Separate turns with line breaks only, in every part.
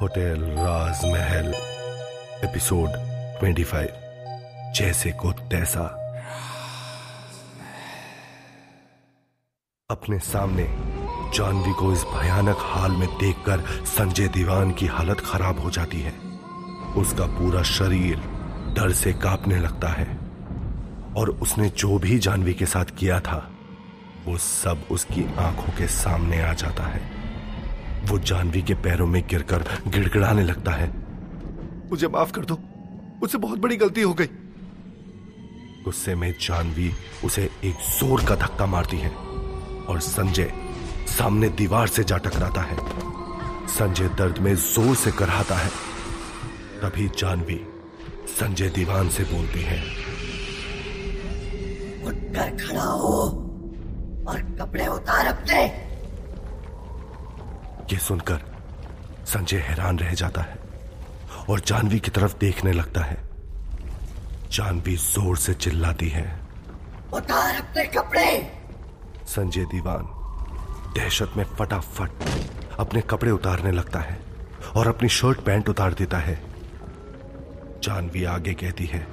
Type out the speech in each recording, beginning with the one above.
Hotel राजमहल, episode 25 जैसे को तैसा। अपने सामने जानवी को इस भयानक हाल में देखकर संजय दीवान की हालत खराब हो जाती है। उसका पूरा शरीर डर से कांपने लगता है। और उसने जो भी जानवी के साथ किया था, वो सब उसकी आँखों के सामने आ जाता है। वो जानवी के पैरों में गिरकर गिड़गिड़ाने लगता है। मुझे माफ़ कर दो। मुझसे बहुत बड़ी गलती हो गई। गुस्से में जानवी उसे एक ज़ोर का धक्का मारती है और संजय सामने दीवार से जा टकराता है। संजय दर्द में ज़ोर से कराता है। तभी जानवी संजय दीवान से बोलती है
उठकर खड़ा हो और कपड़े उतार अपने।
ये सुनकर संजय हैरान रह जाता है और जानवी की तरफ़ देखने लगता है। जानवी ज़ोर से चिल्लाती है।
उतार अपने कपड़े।
संजय दीवान दहशत में फटाफट अपने कपड़े उतारने लगता है और अपनी शर्ट पैंट उतार देता है। जानवी आगे कहती है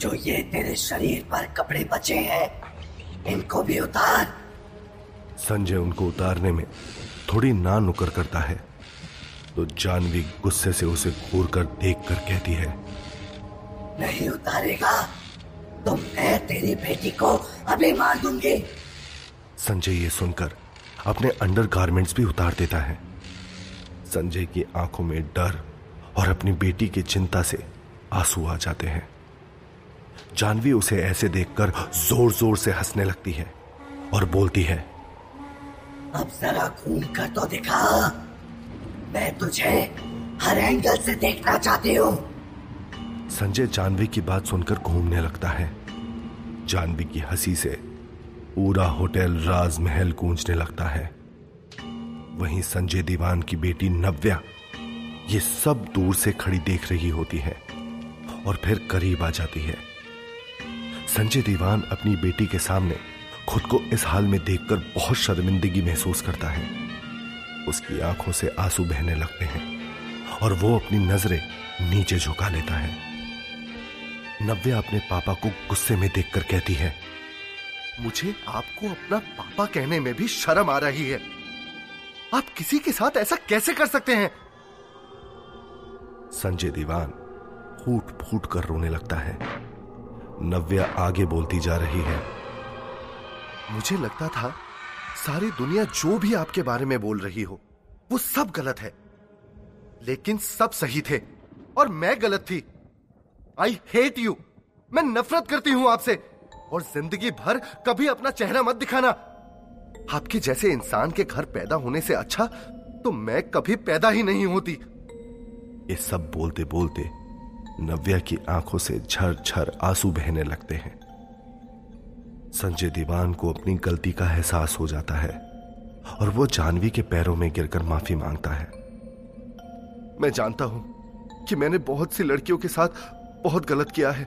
जो ये तेरे शरीर पर कपड़े बचे हैं इनको भी उतार।
संजय उनको उतारने में थोड़ी ना नुकर करता है। तो जानवी गुस्से से उसे घूर कर देख कर कहती है
नहीं उतारेगा। तो मैं तेरी बेटी को अभी मार दूँगी।
संजय ये सुनकर अपने अंडर गारमेंट्स भी उतार देता है। संजय की आँखों में डर और अपनी बेटी की चिंता से आँसू आ जाते हैं। जानवी उसे ऐसे देखकर ज़ोर ज़ोर से हंसने लगती है और बोलती है
अब जरा घूम कर तो दिखा। मैं तुझे हर एंगल से देखना चाहती हूँ।
संजय जानवी की बात सुनकर घूमने लगता है। जानवी की हँसी से पूरा होटल राजमहल गूंजने लगता है। वहीं संजय दीवान की बेटी नव्या ये सब दूर से खड़ी देख रही होती है और फिर करीब आ जाती है। संजय दीवान अपनी बेटी के सामने खुद को इस हाल में देखकर बहुत शर्मिंदगी महसूस करता है। उसकी आँखों से आँसू बहने लगते हैं और वो अपनी नज़रें नीचे झुका लेता है। नव्या अपने पापा को गुस्से में देखकर कहती है, मुझे आपको अपना पापा कहने में भी शर्म आ रही है। आप किसी के साथ ऐसा कैसे कर सकते हैं? संजय दीवान फूट फूट कर रोने लगता है। नव्या आगे बोलती जा रही है मुझे लगता था, सारी दुनिया जो भी आपके बारे में बोल रही हो, वो सब गलत है। लेकिन सब सही थे, और मैं गलत थी। आई हेट यू मैं नफरत करती हूँ आपसे, और ज़िंदगी भर कभी अपना चेहरा मत दिखाना। आपके जैसे इंसान के घर पैदा होने से अच्छा तो मैं कभी पैदा ही नहीं होती। ये सब बोलते बोलते नव्या की आँखों से झर झर आँसू बहने लगते हैं। संजय दीवान को अपनी गलती का एहसास हो जाता है और वो जानवी के पैरों में गिरकर माफ़ी माँगता है। मैं जानता हूँ कि मैंने बहुत सी लड़कियों के साथ बहुत गलत किया है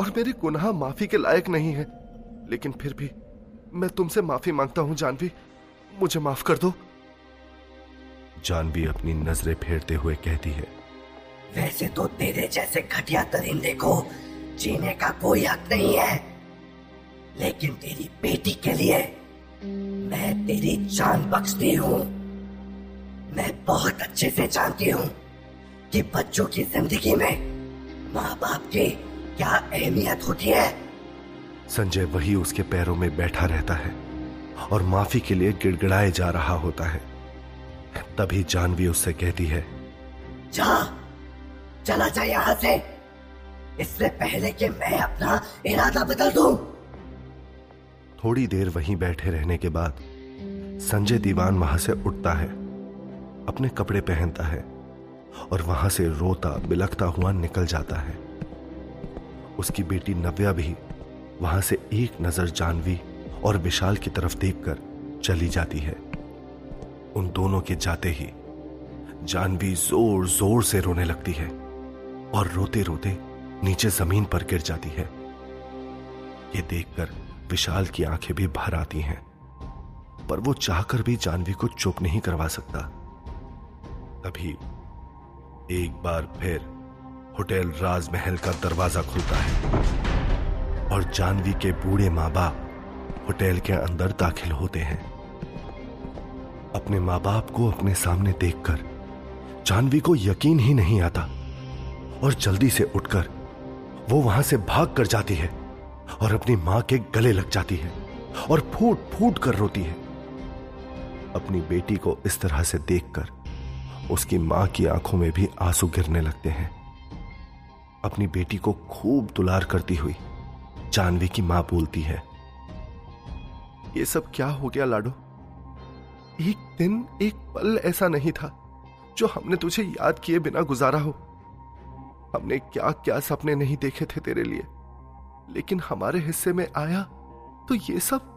और मेरे गुनाह माफ़ी के लायक नहीं है। लेकिन फिर भी मैं तुमसे माफ़ी माँगता हूँ, जानवी। मुझे माफ़ कर दो। जानवी अपनी नज़रें फेरते हुए कहती है,
वैसे तो तेरे जैसे घटिया दरिंदे को जीने का कोई हक नहीं है। लेकिन तेरी बेटी के लिए मैं तेरी जान बख्शती हूँ। मैं बहुत अच्छे से जानती हूँ कि बच्चों की ज़िंदगी में माँ बाप की क्या अहमियत होती है।
संजय वही उसके पैरों में बैठा रहता है और माफ़ी के लिए गिड़गिड़ाए जा रहा होता है। तभी जानवी उससे कहती है
जा चला जा यहाँ से। इससे पहले कि मैं अपना इरादा बदल दूँ।
थोड़ी देर वहीं बैठे रहने के बाद, संजय दीवान वहाँ से उठता है, अपने कपड़े पहनता है, और वहाँ से रोता, बिलखता हुआ निकल जाता है। उसकी बेटी नव्या भी वहाँ से एक नज़र जानवी और विशाल की तरफ़ देखकर चली जाती है। उन दोनों के जाते ही जानवी ज़ोर ज़ोर से रोने लगती है और रोते रोते नीचे ज़मीन पर गिर जाती है। ये देखकर विशाल की आँखें भी भर आती हैं, पर वो चाहकर भी जानवी को चुप नहीं करवा सकता। तभी एक बार फिर होटल राजमहल का दरवाज़ा खुलता है और जानवी के बूढ़े माँ बाप होटल के अंदर दाखिल होते हैं। अपने माँ बाप को अपने सामने देखकर जानवी को यकीन ही नहीं आता और जल्दी से उठकर वो वहाँ से भाग कर जाती है। और अपनी माँ के गले लग जाती है और फूट फूट कर रोती है। अपनी बेटी को इस तरह से देखकर उसकी माँ की आँखों में भी आँसू गिरने लगते हैं। अपनी बेटी को खूब दुलार करती हुई जानवी की माँ बोलती है, ये सब क्या हो गया लाडो? एक दिन एक पल ऐसा नहीं था जो हमने तुझे याद किए बिना गुजारा हो। हमने क्या क्या सपने नहीं देखे थे तेरे लिए? लेकिन हमारे हिस्से में आया तो ये सब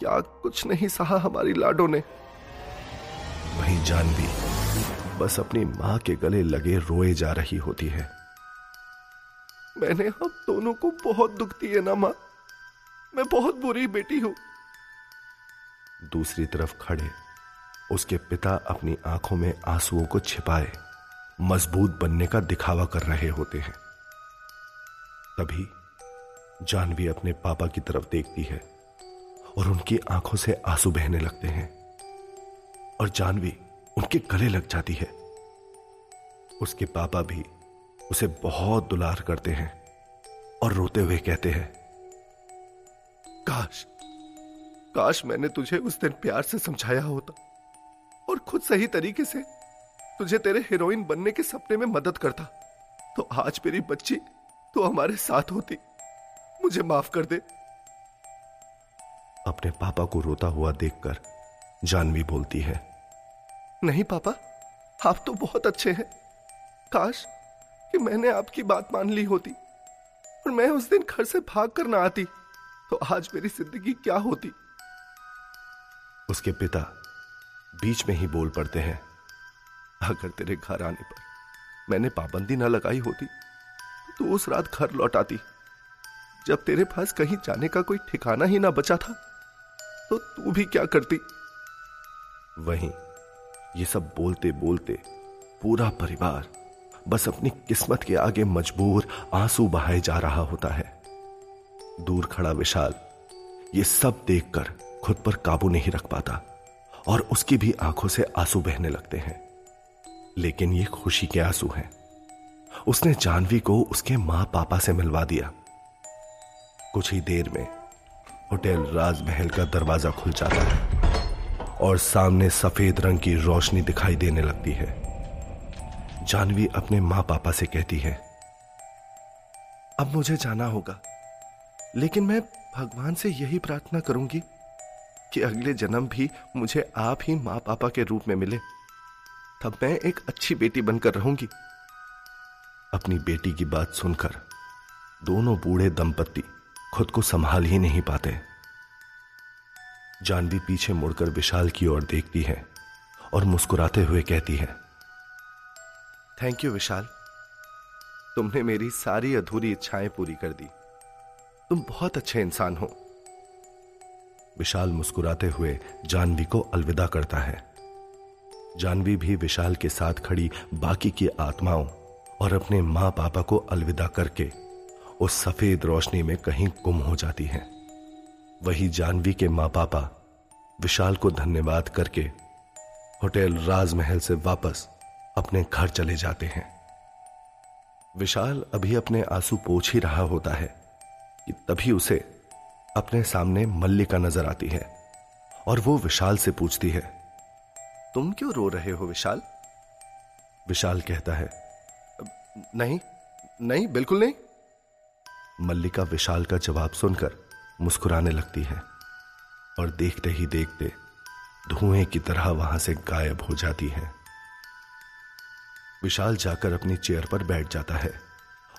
क्या कुछ नहीं सहा हमारी लाडो ने। वही जानवी बस अपनी माँ के गले लगे रोए जा रही होती है। मैंने हम दोनों को बहुत दुख दिए ना माँ। मैं बहुत बुरी बेटी हूँ। दूसरी तरफ़ खड़े उसके पिता अपनी आँखों में आंसुओं को छिपाए मज़बूत बनने का दिखावा कर रहे होते हैं। तभी जानवी अपने पापा की तरफ़ देखती है और उनकी आँखों से आँसू बहने लगते हैं और जानवी उनके गले लग जाती है। उसके पापा भी उसे बहुत दुलार करते हैं और रोते हुए कहते हैं, काश काश मैंने तुझे उस दिन प्यार से समझाया होता और खुद सही तरीके से तुझे तेरे हीरोइन बनने के सपने में मदद करता तो आज मेरी बच्ची तो हमारे साथ होती। मुझे माफ़ कर दे। अपने पापा को रोता हुआ देखकर जानवी बोलती है नहीं पापा आप तो बहुत अच्छे हैं। काश कि मैंने आपकी बात मान ली होती और मैं उस दिन घर से भाग कर ना आती तो आज मेरी ज़िंदगी क्या होती? उसके पिता बीच में ही बोल पड़ते हैं अगर तेरे घर आने पर मैंने पाबंदी ना लगाई होती तो उस रात घर लौट आती। जब तेरे पास कहीं जाने का कोई ठिकाना ही ना बचा था तो तू भी क्या करती? वहीं, ये सब बोलते बोलते पूरा परिवार, बस अपनी किस्मत के आगे मजबूर आँसू बहाए जा रहा होता है। दूर खड़ा विशाल, ये सब देखकर खुद पर काबू नहीं रख पाता और उसकी भी आँखों से आँसू बहने लगते हैं। लेकिन ये खुशी के आँसू हैं। उसने जानवी को उसके माँ पापा से मिलवा दिया। कुछ ही देर में होटल राजमहल का दरवाज़ा खुल जाता है और सामने सफ़ेद रंग की रोशनी दिखाई देने लगती है। जानवी अपने माँ पापा से कहती है, अब मुझे जाना होगा, लेकिन मैं भगवान से यही प्रार्थना करूँगी कि अगले जन्म भी मुझे आप ही माँ पापा के रूप में मिले। तब मैं एक अच्छी बेटी बनकर रहूँगी। अपनी बेटी की बात सुनकर दोनों बूढ़े दंपत्ति खुद को संभाल ही नहीं पाते। जानवी पीछे मुड़कर विशाल की ओर देखती है और मुस्कुराते हुए कहती है, थैंक यू विशाल। तुमने मेरी सारी अधूरी इच्छाएँ पूरी कर दी। तुम बहुत अच्छे इंसान हो। विशाल मुस्कुराते हुए जानवी को अलविदा करता है। जानवी भी विशाल के साथ खड़ी बाकी की आत्माओं और अपने माँ पापा को अलविदा करके उस सफ़ेद रोशनी में कहीं गुम हो जाती है। वही जानवी के माँ पापा विशाल को धन्यवाद करके होटल राजमहल से वापस अपने घर चले जाते हैं। विशाल अभी अपने आँसू पोछ ही रहा होता है कि तभी उसे अपने सामने मल्लिका नज़र आती है और वो विशाल से पूछती है, तुम क्यों रो रहे हो विशाल? विशाल कहता है नहीं नहीं, बिल्कुल नहीं। मल्लिका विशाल का जवाब सुनकर मुस्कुराने लगती है और देखते ही देखते धुएँ की तरह वहाँ से गायब हो जाती है। विशाल जाकर अपनी चेयर पर बैठ जाता है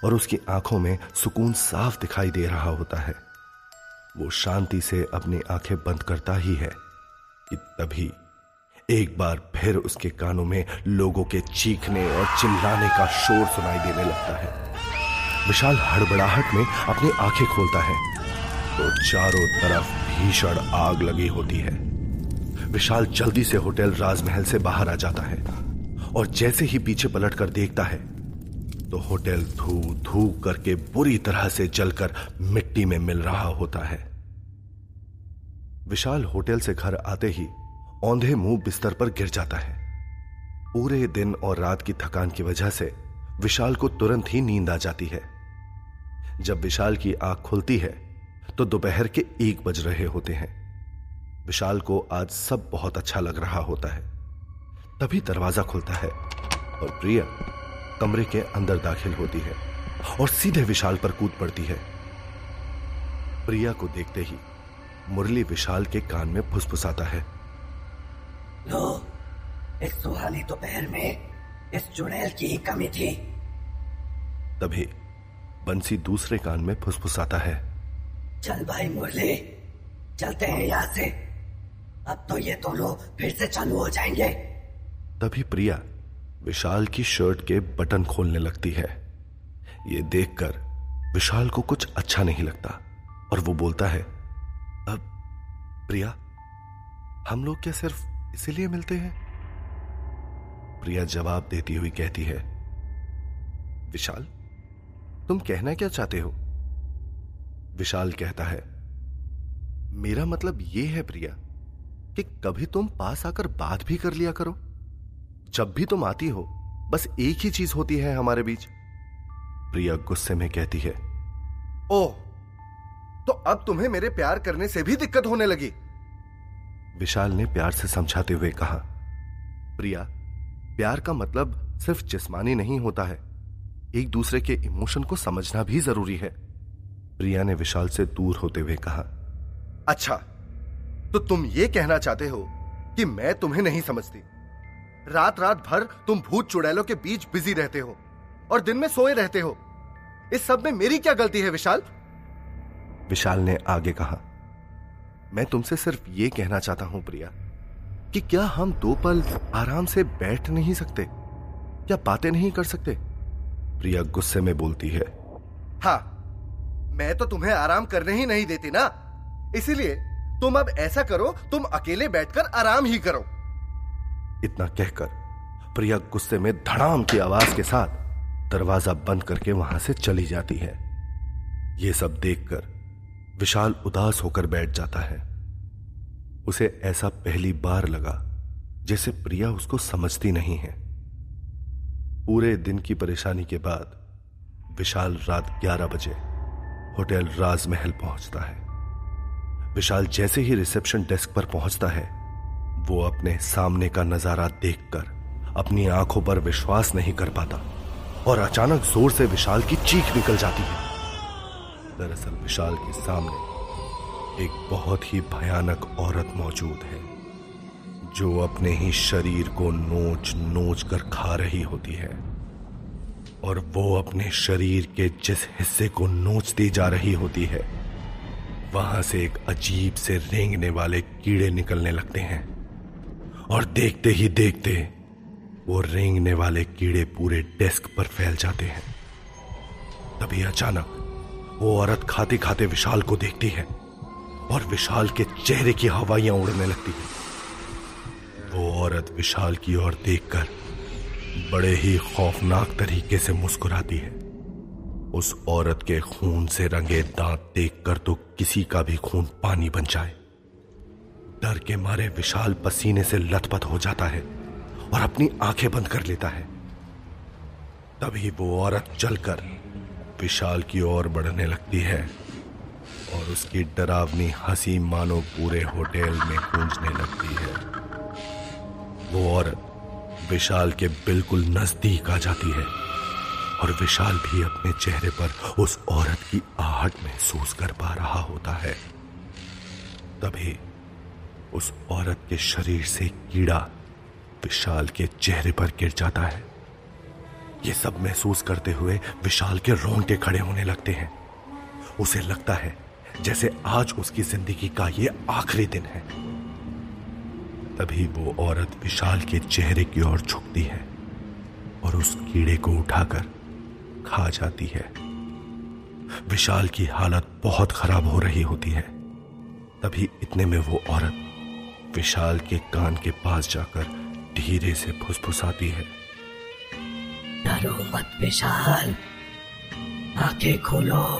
और उसकी आँखों में सुकून साफ़ दिखाई दे रहा होता है। वो शांति से अपनी आँखें बंद करता ही है कि तभी एक बार फिर उसके कानों में लोगों के चीखने और चिल्लाने का शोर सुनाई देने लगता है। विशाल हड़बड़ाहट में अपनी आँखें खोलता है। तो चारों तरफ़ भीषण आग लगी होती है। विशाल जल्दी से होटल राजमहल से बाहर आ जाता है और जैसे ही पीछे पलट कर देखता है तो होटल धू धू करके बुरी तरह से जलकर मिट्टी में मिल रहा होता है। विशाल होटल से घर आते ही औंधे मुँह बिस्तर पर गिर जाता है। पूरे दिन और रात की थकान की वजह से विशाल को तुरंत ही नींद आ जाती है। जब विशाल की आँख खुलती है तो दोपहर के एक बज रहे होते हैं। विशाल को आज सब बहुत अच्छा लग रहा होता है। तभी दरवाज़ा खुलता है और प्रिया कमरे के अंदर दाखिल होती है और सीधे विशाल पर कूद पड़ती है। प्रिया को देखते ही मुरली विशाल के कान में फुसफुसाता है।
लो इस सुहानी दोपहर में इस चुड़ैल की ही कमी थी।
तभी बंसी दूसरे कान में फुसफुसाता है।
चल भाई मुरली चलते हैं यहाँ से। अब तो ये दोनों फिर से चालू हो जाएँगे।
तभी प्रिया विशाल की शर्ट के बटन खोलने लगती है। ये देखकर विशाल को कुछ अच्छा नहीं लगता और वो बोलता है अब प्रिया हम लोग क्या सिर्फ़ इसीलिए मिलते हैं? प्रिया जवाब देती हुई कहती है विशाल तुम कहना क्या चाहते हो? विशाल कहता है, मेरा मतलब यह है प्रिया, कि कभी तुम पास आकर बात भी कर लिया करो। जब भी तुम आती हो, बस एक ही चीज़ होती है हमारे बीच। प्रिया गुस्से में कहती है ओ तो अब तुम्हें मेरे प्यार करने से भी दिक्कत होने लगी। विशाल ने प्यार से समझाते हुए कहा, प्रिया, प्यार का मतलब सिर्फ़ जिस्मानी नहीं होता है। एक दूसरे के इमोशन को समझना भी ज़रूरी है। प्रिया ने विशाल से दूर होते हुए कहा अच्छा तो तुम ये कहना चाहते हो कि मैं तुम्हें नहीं समझती? रात रात भर तुम भूत चुड़ैलों के बीच बिज़ी रहते हो और दिन में सोए रहते हो। इस सब में मेरी क्या गलती है, विशाल? विशाल ने आगे कहा, मैं तुमसे सिर्फ़ ये कहना चाहता हूँ, प्रिया, कि क्या हम दो पल आराम से बैठ नहीं सकते? क्या बातें नहीं कर सकते? प्रिया गुस्से में बोलती है। हाँ मैं तो तुम्हें आराम करने ही नहीं देती ना। इसीलिए तुम अब ऐसा करो तुम अकेले बैठकर आराम ही करो। इतना कहकर प्रिया गुस्से में धड़ाम की आवाज़ के साथ दरवाज़ा बंद करके वहाँ से चली जाती है। यह सब देखकर विशाल उदास होकर बैठ जाता है। उसे ऐसा पहली बार लगा जैसे प्रिया उसको समझती नहीं है। पूरे दिन की परेशानी के बाद विशाल रात 11 बजे होटल राजमहल पहुँचता है। विशाल जैसे ही रिसेप्शन डेस्क पर पहुँचता है, वो अपने सामने का नज़ारा देखकर अपनी आँखों पर विश्वास नहीं कर पाता और अचानक ज़ोर से विशाल की चीख निकल जाती है। दरअसल विशाल के सामने एक बहुत ही भयानक औरत मौजूद है। जो अपने ही शरीर को नोच नोच कर खा रही होती है, और वो अपने शरीर के जिस हिस्से को नोचती जा रही होती है, वहाँ से एक अजीब से रेंगने वाले कीड़े निकलने लगते हैं। और देखते ही देखते वो रेंगने वाले कीड़े पूरे डेस्क पर फैल जाते हैं। तभी अचानक वो औरत खाते खाते विशाल को देखती है, और विशाल के चेहरे की हवाइयाँ उड़ने लगती हैं। वो औरत विशाल की ओर देखकर बड़े ही खौफनाक तरीके से मुस्कुराती है। उस औरत के खून से रंगे दांत देखकर तो किसी का भी खून पानी बन जाए। डर के मारे विशाल पसीने से लथपथ हो जाता है और अपनी आँखें बंद कर लेता है। तभी वो औरत चलकर विशाल की ओर बढ़ने लगती है और उसकी डरावनी हँसी मानो पूरे होटल में गूंजने लगती है। वो औरत विशाल के बिल्कुल नज़दीक आ जाती है और विशाल भी अपने चेहरे पर उस औरत की आहट महसूस कर पा रहा होता है। तभी उस औरत के शरीर से कीड़ा विशाल के चेहरे पर गिर जाता है। यह सब महसूस करते हुए विशाल के रोंगटे खड़े होने लगते हैं। उसे लगता है जैसे आज उसकी ज़िंदगी का ये आखिरी दिन है। तभी वो औरत विशाल के चेहरे की ओर झुकती है और उस कीड़े को उठाकर खा जाती है। विशाल की हालत बहुत खराब हो रही होती है। तभी इतने में वो औरत विशाल के कान के पास जाकर धीरे से फुसफुसाती है।
डरो मत विशाल। आँखें खोलो।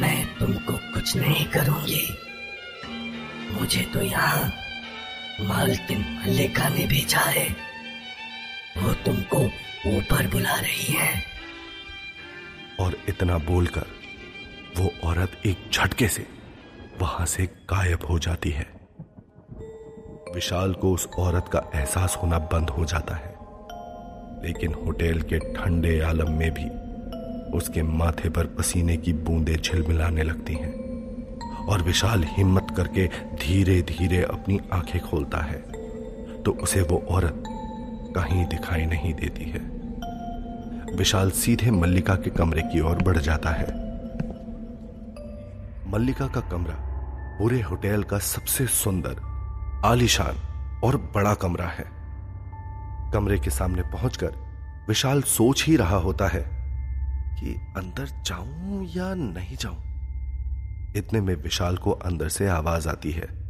मैं तुमको कुछ नहीं करूँगी। मुझे तो यहाँ मालकिन मल्लिका ने भेजा है। वो तुमको ऊपर बुला रही है।
और इतना बोलकर वो औरत एक झटके से वहाँ से गायब हो जाती है। विशाल को उस औरत का एहसास होना बंद हो जाता है। लेकिन होटल के ठंडे आलम में भी उसके माथे पर पसीने की बूंदें झिलमिलाने लगती हैं। और विशाल हिम्मत करके धीरे धीरे अपनी आँखें खोलता है तो उसे वो औरत कहीं दिखाई नहीं देती है। विशाल सीधे मल्लिका के कमरे की ओर बढ़ जाता है। मल्लिका का कमरा पूरे होटल का सबसे सुंदर, आलीशान और बड़ा कमरा है। कमरे के सामने पहुंचकर विशाल सोच ही रहा होता है कि अंदर जाऊँ या नहीं जाऊँ। इतने में विशाल को अंदर से आवाज़ आती है।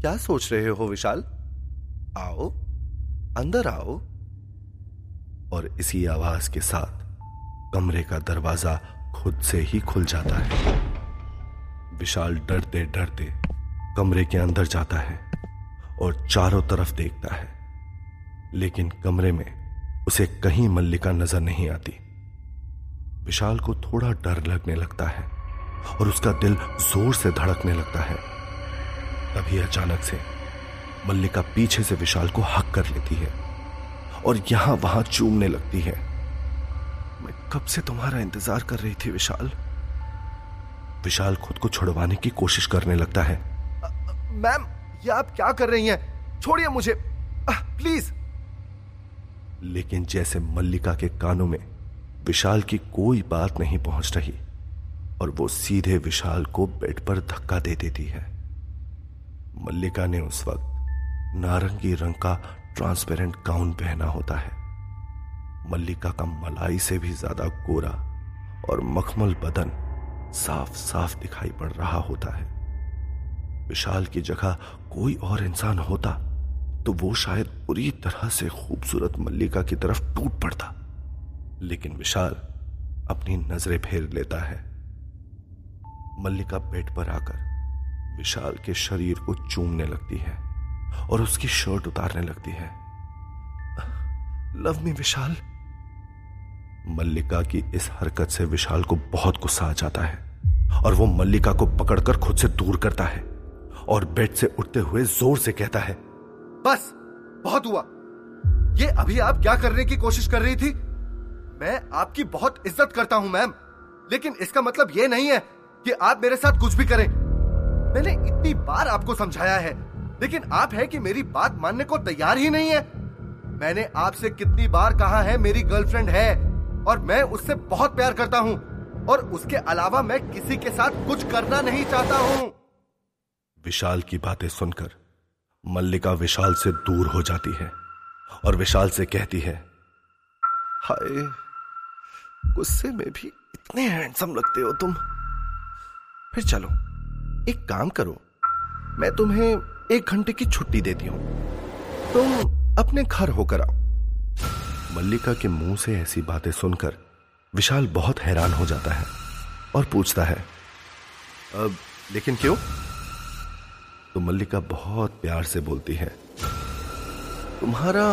क्या सोच रहे हो विशाल? आओ अंदर आओ। और इसी आवाज़ के साथ कमरे का दरवाज़ा खुद से ही खुल जाता है। विशाल डरते डरते कमरे के अंदर जाता है और चारों तरफ़ देखता है। लेकिन कमरे में उसे कहीं मल्लिका नज़र नहीं आती। विशाल को थोड़ा डर लगने लगता है। और उसका दिल ज़ोर से धड़कने लगता है। तभी अचानक से मल्लिका पीछे से विशाल को हक कर लेती है और यहाँ वहाँ चूमने लगती है। मैं कब से तुम्हारा इंतज़ार कर रही थी विशाल? विशाल खुद को छुड़वाने की कोशिश करने लगता है। मैम ये आप क्या कर रही हैं? छोड़िए मुझे। आ, प्लीज़। लेकिन जैसे मल्लिका के कानों में विशाल की कोई बात नहीं पहुँच रही और वो सीधे विशाल को बेड पर धक्का दे देती है। मल्लिका ने उस वक्त नारंगी रंग का ट्रांसपेरेंट गाउन पहना होता है। मल्लिका का मलाई से भी ज़्यादा गोरा और मखमल बदन साफ़ साफ़ दिखाई पड़ रहा होता है। विशाल की जगह कोई और इंसान होता तो वो शायद पूरी तरह से खूबसूरत मल्लिका की तरफ़ टूट पड़ता। लेकिन विशाल अपनी नज़रें फेर लेता है। मल्लिका बेड पर आकर विशाल के शरीर को चूमने लगती है और उसकी शर्ट उतारने लगती है। लव मी विशाल। मल्लिका की इस हरकत से विशाल को बहुत गुस्सा आ जाता है और वो मल्लिका को पकड़कर खुद से दूर करता है और बेड से उठते हुए ज़ोर से कहता है, बस, बहुत हुआ। ये अभी आप क्या करने की कोशिश कर रही थी? मैं आपकी बहुत इज़्ज़त करता हूँ, मैम। लेकिन इसका मतलब ये नहीं है कि आप मेरे साथ कुछ भी करें। मैंने इतनी बार आपको समझाया है, लेकिन आप है कि मेरी बात मानने को तैयार ही नहीं है। मैंने आपसे कितनी बार कहा है, मेरी गर्लफ्रेंड है, और मैं उससे बहुत प्यार करता हूँ, और उसके अलावा मैं किसी के साथ कुछ करना नहीं चाहता हूँ। विशाल की बातें सुनकर मल्लिका विशाल से दूर हो जाती है, और विशाल से कहती है, हाय, गुस्से में भी इतने हैंडसम लगते हो तुम। फिर चलो, एक काम करो। मैं तुम्हें एक घंटे की छुट्टी देती हूँ। तुम अपने घर होकर आओ। मल्लिका के मुँह से ऐसी बातें सुनकर विशाल बहुत हैरान हो जाता है और पूछता है, अब, लेकिन क्यों? तो मल्लिका बहुत प्यार से बोलती है, तुम्हारा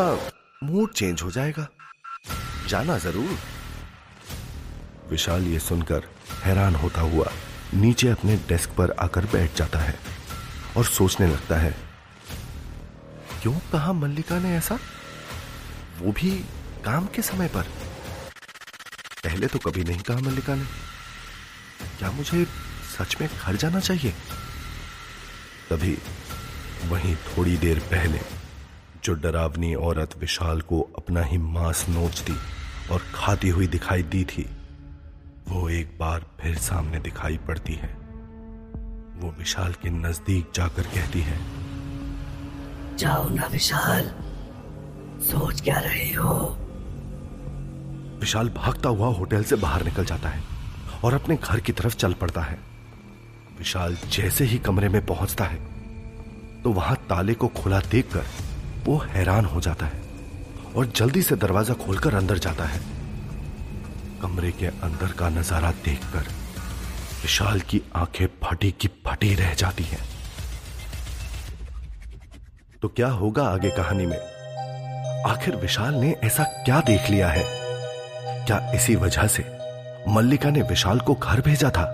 मूड चेंज हो जाएगा। जाना ज़रूर। विशाल ये सुनकर हैरान होता हुआ नीचे अपने डेस्क पर आकर बैठ जाता है और सोचने लगता है, क्यों कहा मल्लिका ने ऐसा? वो भी काम के समय पर। पहले तो कभी नहीं कहा मल्लिका ने। क्या मुझे सच में घर जाना चाहिए? तभी वहीं थोड़ी देर पहले जो डरावनी औरत विशाल को अपना ही मांस नोचती और खाती हुई दिखाई दी थी वो एक बार फिर सामने दिखाई पड़ती है। वो विशाल के नज़दीक जाकर कहती है
जाओ ना विशाल सोच क्या रहे हो?
विशाल भागता हुआ होटल से बाहर निकल जाता है और अपने घर की तरफ़ चल पड़ता है। विशाल जैसे ही कमरे में पहुँचता है तो वहाँ ताले को खुला देखकर वो हैरान हो जाता है और जल्दी से दरवाज़ा खोलकर अंदर जाता है। कमरे के अंदर का नज़ारा देखकर विशाल की आँखें फटी की फटी रह जाती हैं। तो क्या होगा आगे कहानी में? आखिर विशाल ने ऐसा क्या देख लिया है? क्या इसी वजह से मल्लिका ने विशाल को घर भेजा था?